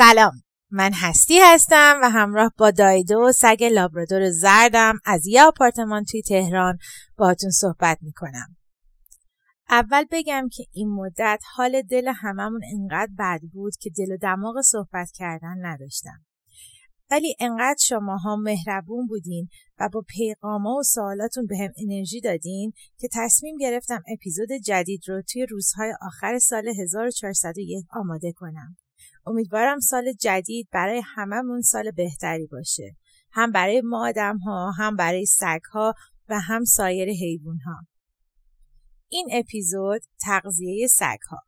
سلام. من هستی هستم و همراه با دایدو سگ لابرادور زردم از یه آپارتمان توی تهران باهاتون صحبت می‌کنم. اول بگم که این مدت حال دل هممون انقدر بد بود که دل و دماغ صحبت کردن نداشتم. ولی انقدر شماها مهربون بودین و با پیغاما و سوالاتون به هم انرژی دادین که تصمیم گرفتم اپیزود جدید رو توی روزهای آخر سال 1401 آماده کنم. امیدوارم سال جدید برای هممون سال بهتری باشه. هم برای ما آدم ها، هم برای سگ ها و هم سایر حیوان ها. این اپیزود تغذیه سگ ها.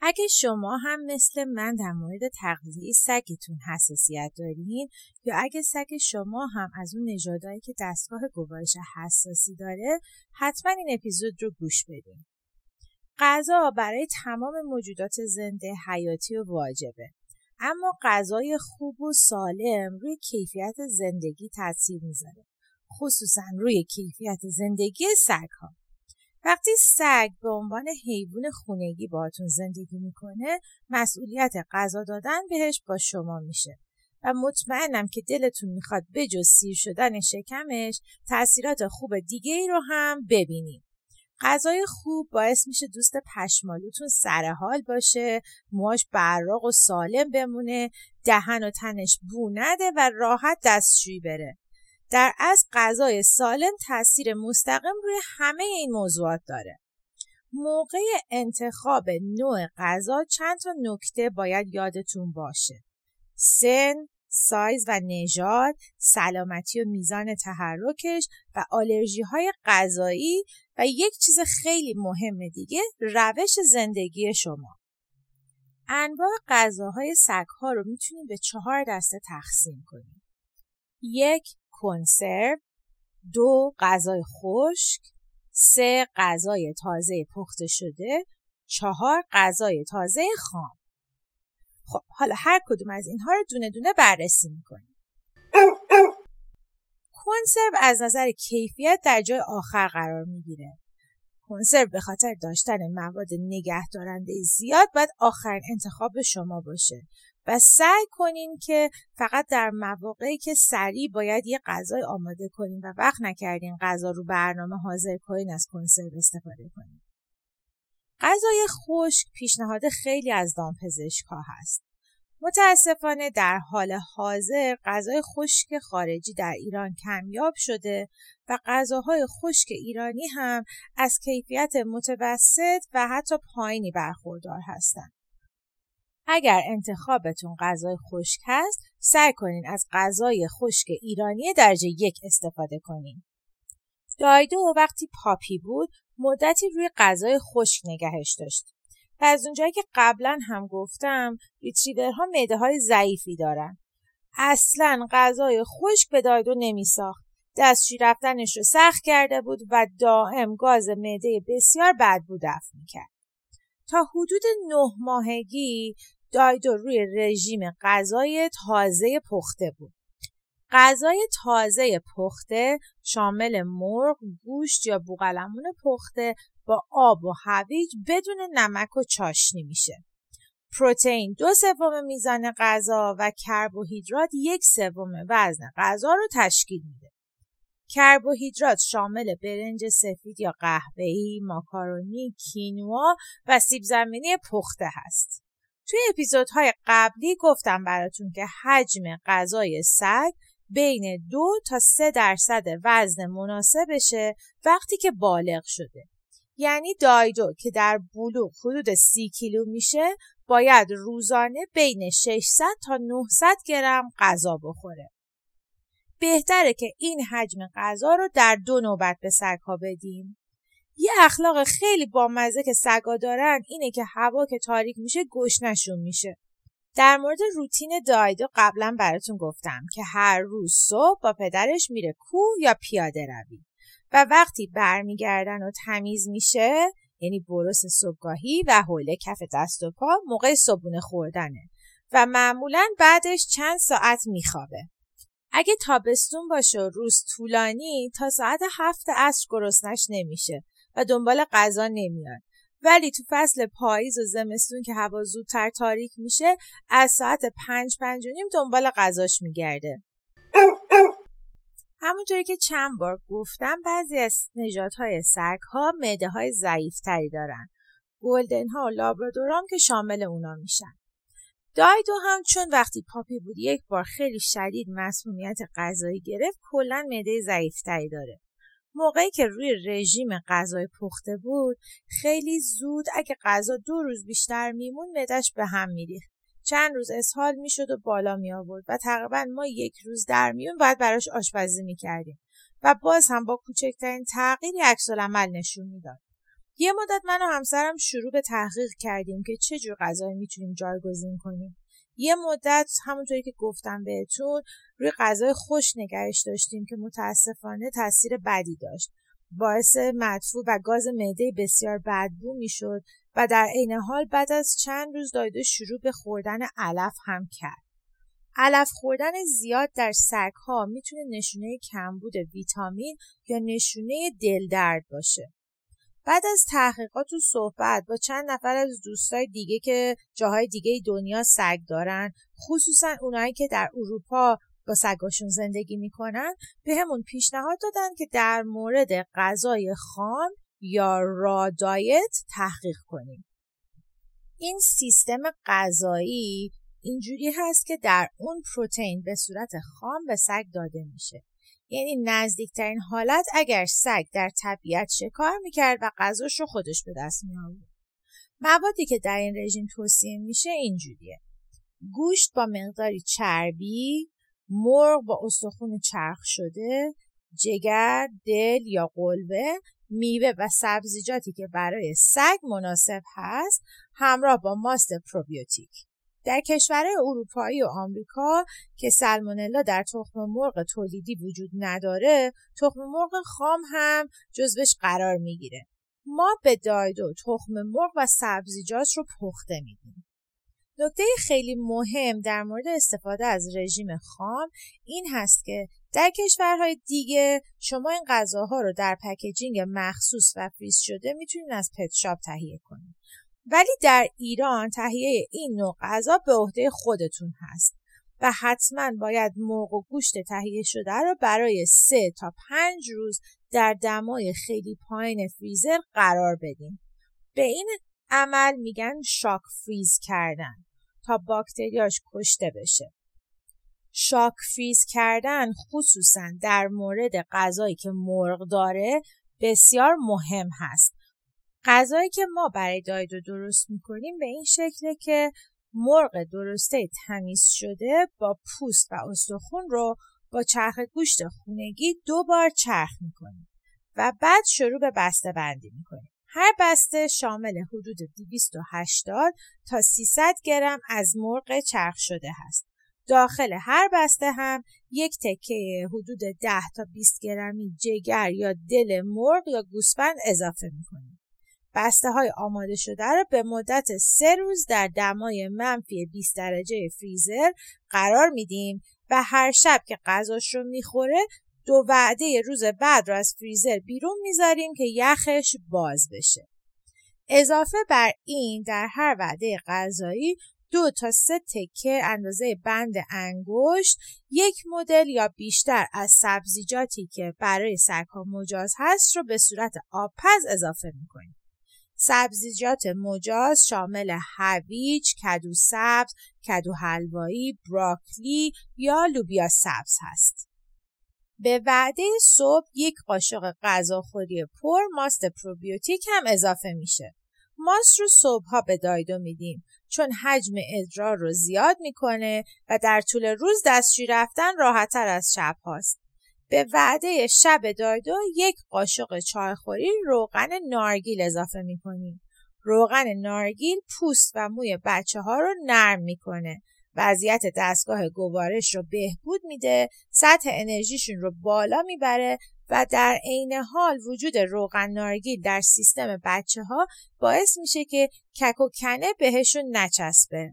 اگه شما هم مثل من در مورد تغذیه سگتون حساسیت دارین یا اگه سگ شما هم از اون نژادهایی که دستگاه گوارش حساسی داره حتما این اپیزود رو گوش بدین. غذا برای تمام موجودات زنده حیاتی و واجبه. اما غذای خوب و سالم روی کیفیت زندگی تاثیر می‌ذاره. خصوصا روی کیفیت زندگی سگ ها. وقتی سگ به عنوان حیوان خونگی باهاتون زندگی می‌کنه مسئولیت غذا دادن بهش با شما میشه و مطمئنم که دلتون می‌خواد بجز سیر شدن شکمش تاثیرات خوب دیگه ای رو هم ببینید. غذای خوب باعث میشه دوست پشمالوتون سرحال باشه موهاش براق و سالم بمونه دهن و تنش بو نده و راحت دستشویی بره. در از غذای سالم تاثیر مستقیم روی همه این موضوعات داره. موقع انتخاب نوع غذا چند تا نکته باید یادتون باشه. سن سایز و نژاد، سلامتی و میزان تحرکش و آلرژی های غذایی و یک چیز خیلی مهم دیگه روش زندگی شما. انواع غذاهای سگها رو می‌تونیم به چهار دسته تقسیم کنیم. یک کنسرو، دو غذای خشک، سه غذای تازه پخته شده، چهار غذای تازه خام. خب حالا هر کدوم از اینها رو دونه دونه بررسی می‌کنیم. کنسرو از نظر کیفیت در جای آخر قرار می‌گیره. کنسرو به خاطر داشتن مواد نگهدارنده زیاد باید آخرین انتخاب شما باشه و سعی کنین که فقط در مواقعی که سریع باید یه غذای آماده کنین و وقت نکردین غذا رو برنامه حاضر کنین از کنسرو استفاده کنین. غذای خشک پیشنهاد خیلی از ها هست. متاسفانه در حال حاضر غذای خشک خارجی در ایران کمیاب شده و غذاهای خشک ایرانی هم از کیفیت متوسط و حتی پایینی برخوردار هستند. اگر انتخابتون غذای خشک هست، سعی کنین از غذای خشک ایرانی درجه یک استفاده کنین. دایدو وقتی پاپی بود مدتی روی غذای خشک نگهش داشت. و از اونجایی که قبلا هم گفتم ریتریورها معده های ضعیفی دارن. اصلا غذای خشک به دایدو نمیساخت. دستشوی رفتنش رو سخت کرده بود و دائم گاز معده بسیار بدبو دفع می‌کرد. تا حدود نه ماهگی دایدو روی رژیم غذای تازه پخته بود. غذای تازه پخته شامل مرغ، گوشت یا بوغلمون پخته با آب و هویج بدون نمک و چاشنی میشه. پروتئین دو سوم میزان غذا و کربوهیدرات یک سوم وزن غذا رو تشکیل میده. کربوهیدرات شامل برنج سفید یا قهوه‌ای، ماکارونی، کینوا و سیب زمینی پخته هست. توی اپیزودهای قبلی گفتم براتون که حجم غذای سگ بین دو تا سه درصد وزن مناسبشه وقتی که بالغ شده. یعنی دایدو که در بلوغ حدود سی کیلو میشه باید روزانه بین 600 تا 900 گرم غذا بخوره. بهتره که این حجم غذا رو در دو نوبت به سگها بدیم. یه اخلاق خیلی بامزه که سگا دارن اینه که هوا که تاریک میشه گشنشون میشه. در مورد روتین دایدو قبلا براتون گفتم که هر روز صبح با پدرش میره کوه یا پیاده روی و وقتی برمیگردن و تمیز میشه یعنی برس صبحگاهی و حوله کف دست و پا موقع صبحونه خوردنه و معمولا بعدش چند ساعت میخوابه. اگه تابستون باشه و روز طولانی تا ساعت هفت عصر گرسنش نمیشه و دنبال غذا نمیاد. ولی تو فصل پاییز و زمستون که هوا زودتر تاریک میشه از ساعت پنج پنج و نیم دنبال غذاش میگرده. همونطوری که چند بار گفتم بعضی از نژادهای سگ ها معده های ضعیفتری دارن. گلدن ها و لابرادورام که شامل اونا میشن. دایدو هم چون وقتی پاپی بود یک بار خیلی شدید مسمومیت غذایی گرفت کلا معده ضعیفتری داره. موقعی که روی رژیم غذای پخته بود خیلی زود اگه غذا دو روز بیشتر میمون معدش به هم میریخت. چند روز اسهال می‌شد و بالا می آورد و تقریبا ما یک روز در میون باید براش آشپزی می‌کردیم و باز هم با کوچکترین تغییری عکس عمل نشون می‌داد. یه مدت من و همسرم شروع به تحقیق کردیم که چه جور غذایی می‌تونیم جایگزین کنیم. یه مدت همونطوری که گفتم بهتون روی غذای خوش نگهش داشتیم که متاسفانه تاثیر بدی داشت. باعث مدفوع و گاز معده بسیار بدبو می‌شد و در عین حال بعد از چند روز دایده شروع به خوردن علف هم کرد. علف خوردن زیاد در سگ ها می‌تونه نشونه کمبود ویتامین یا نشونه دل درد باشه. بعد از تحقیقات و صحبت با چند نفر از دوستای دیگه که جاهای دیگه دنیا سگ دارن خصوصا اونایی که در اروپا با سگاشون زندگی می‌کنن به همون پیشنهاد دادن که در مورد غذای خام یا را دایت تحقیق کنیم. این سیستم غذایی اینجوری هست که در اون پروتئین به صورت خام به سگ داده میشه. یعنی نزدیکترین حالت اگر سگ در طبیعت شکار می‌کرد و غذاش رو خودش به دست می موادی که در این رژیم توصیه میشه اینجوریه. گوشت با مقداری چربی مرغ با استخون چرخ شده جگر دل یا قلبه میوه و سبزیجاتی که برای سگ مناسب هست همراه با ماست پروبیوتیک. در کشورهای اروپایی و آمریکا که سالمونلا در تخم مرغ تولیدی وجود نداره تخم مرغ خام هم جزوش قرار می‌گیره. ما به دایدو تخم مرغ و سبزیجات رو پخته میدیم. نکته خیلی مهم در مورد استفاده از رژیم خام این هست که در کشورهای دیگه شما این غذاها رو در packaging مخصوص و فریز شده می‌تونید از pet shop تهیه کنید. ولی در ایران تهیه این نوع غذا به عهده خودتون هست و حتما باید مرغ و گوشت تهیه شده رو برای سه تا پنج روز در دمای خیلی پایین فریزر قرار بدین. به این عمل میگن شاک فریز کردن تا باکتریاش کشته بشه. شاک فریز کردن خصوصا در مورد غذایی که مرغ داره بسیار مهم هست غذایی که ما برای دایدو درست می‌کنیم به این شکله که مرغ درسته تمیز شده با پوست و استخون رو با چرخ گوشت خونگی دو بار چرخ می‌کنیم و بعد شروع به بسته بندی می‌کنیم. هر بسته شامل حدود 280 تا 300 گرم از مرغ چرخ شده هست. داخل هر بسته هم یک تکه حدود 10 تا 20 گرمی جگر یا دل مرغ یا گوسفند اضافه می‌کنیم. بسته های آماده شده را به مدت سه روز در دمای منفی 20 درجه فریزر قرار میدیم و هر شب که غذاش رو می‌خوره دو وعده روز بعد رو از فریزر بیرون می‌ذاریم که یخش باز بشه. اضافه بر این در هر وعده غذایی دو تا سه تکه اندازه بند انگشت یک مدل یا بیشتر از سبزیجاتی که برای سگها مجاز هست رو به صورت آبپز اضافه می‌کنیم. سبزیجات مجاز شامل هویج، کدو سبز، کدو حلوایی، براکلی یا لوبیا سبز هست. به وعده صبح یک قاشق غذاخوری پر ماست پروبیوتیک هم اضافه میشه. ماست رو صبحها به دایدو میدیم چون حجم ادرار رو زیاد می‌کنه و در طول روز دستشوی رفتن راحتتر از شب هاست. به وعده شب دایدو یک قاشق چایخوری روغن نارگیل اضافه می‌کنیم. روغن نارگیل پوست و موی بچه ها رو نرم می‌کنه. وضعیت دستگاه گوارش رو بهبود میده، سطح انرژیشون رو بالا می‌بره و در عین حال وجود روغن نارگیل در سیستم بچه ها باعث میشه که کک و کنه بهشون نچسبه.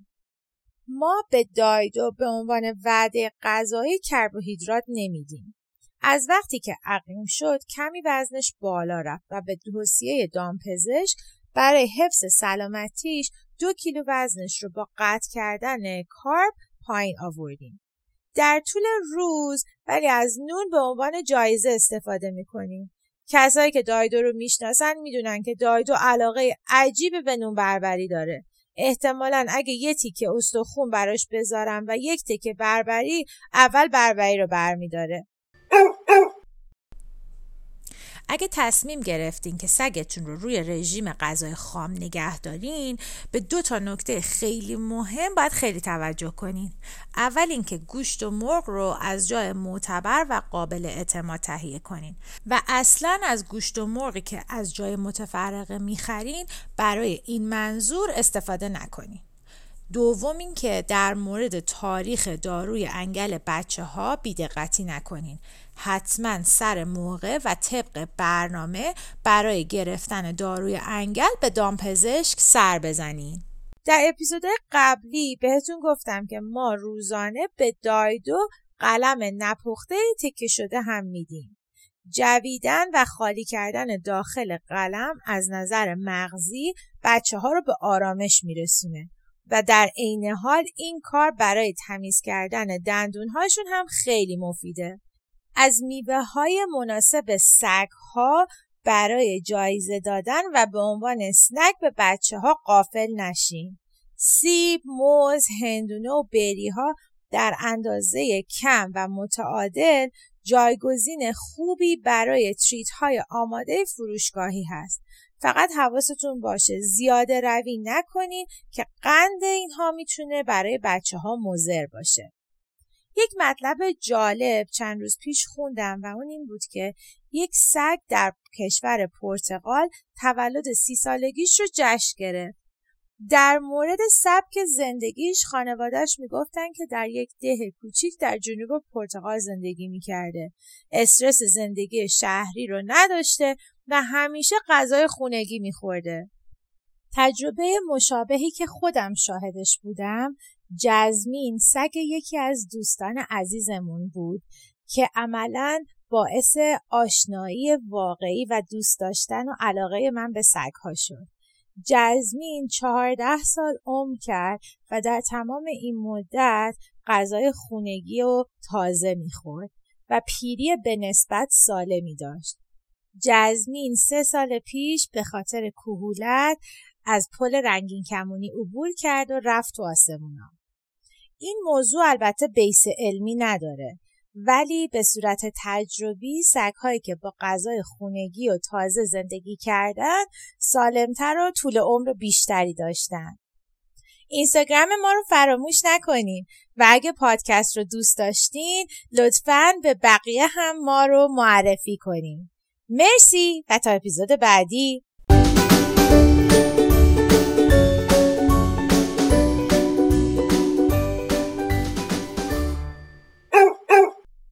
ما به دایدو به عنوان وعده غذایی کربوهیدرات نمیدیم. از وقتی که عقیم شد کمی وزنش بالا رفت و به توصیه دامپزشک برای حفظ سلامتیش دو کیلو وزنش رو با قطع کردن کارب پایین آوردیم. در طول روز ولی از نون به عنوان جایزه استفاده می‌کنیم. کسایی که دایدو رو می‌شناسن می‌دونن که دایدو علاقه عجیبی به نون بربری داره. احتمالا اگه یه تیکه استخون براش بذارم و یک تیکه بربری اول بربری رو برمیداره. اگه تصمیم گرفتین که سگتون رو روی رژیم غذای خام نگه دارین به دو تا نکته خیلی مهم باید خیلی توجه کنین. اول اینکه گوشت و مرغ رو از جای معتبر و قابل اعتماد تهیه کنین و اصلا از گوشت و مرغی که از جای متفرقه می‌خرین برای این منظور استفاده نکنین. دوم اینکه در مورد تاریخ داروی انگل بچه ها بیدقتی نکنین. حتما سر موقع و طبق برنامه برای گرفتن داروی انگل به دامپزشک سر بزنین. در اپیزود قبلی بهتون گفتم که ما روزانه به دایدو قلم نپخته تکه شده هم میدیم. جویدن و خالی کردن داخل قلم از نظر مغزی بچه ها رو به آرامش میرسونه. و در عین حال این کار برای تمیز کردن دندون هاشون هم خیلی مفیده. از میوه های مناسب سگ ها برای جایزه دادن و به عنوان سنگ به بچه ها قافل نشین. سیب، موز، هندونه و بری ها در اندازه کم و متعادل جایگزین خوبی برای تریت های آماده فروشگاهی هست فقط حواستون باشه زیاده روی نکنین که قند اینها می‌تونه برای بچه ها مزر باشه. یک مطلب جالب چند روز پیش خوندم و اون این بود که یک سگ در کشور پرتغال تولد سی سالگیش رو جشن گرفت. در مورد سبک زندگیش خانوادهش می‌گفتن که در یک ده کوچیک در جنوب پرتغال زندگی می‌کرده. استرس زندگی شهری رو نداشته و همیشه غذای خونگی میخورده. تجربه مشابهی که خودم شاهدش بودم جزمین سگ یکی از دوستان عزیزمون بود که عملا باعث آشنایی واقعی و دوست داشتن و علاقه من به سگها شد. جزمین چهارده سال عمر کرد و در تمام این مدت غذای خونگی و تازه می‌خورد و پیری به نسبت سالمی داشت. جزمین سه سال پیش به خاطر کهولت از پل رنگین کمونی عبور کرد و رفت تو آسمونا. این موضوع البته بیس علمی نداره ولی به صورت تجربی سگهایی که با غذای خونگی و تازه زندگی کردن سالمتر و طول عمر بیشتری داشتن. اینستاگرام ما رو فراموش نکنین و اگه پادکست رو دوست داشتین لطفا به بقیه هم ما رو معرفی کنین. مرسی و تا اپیزود بعدی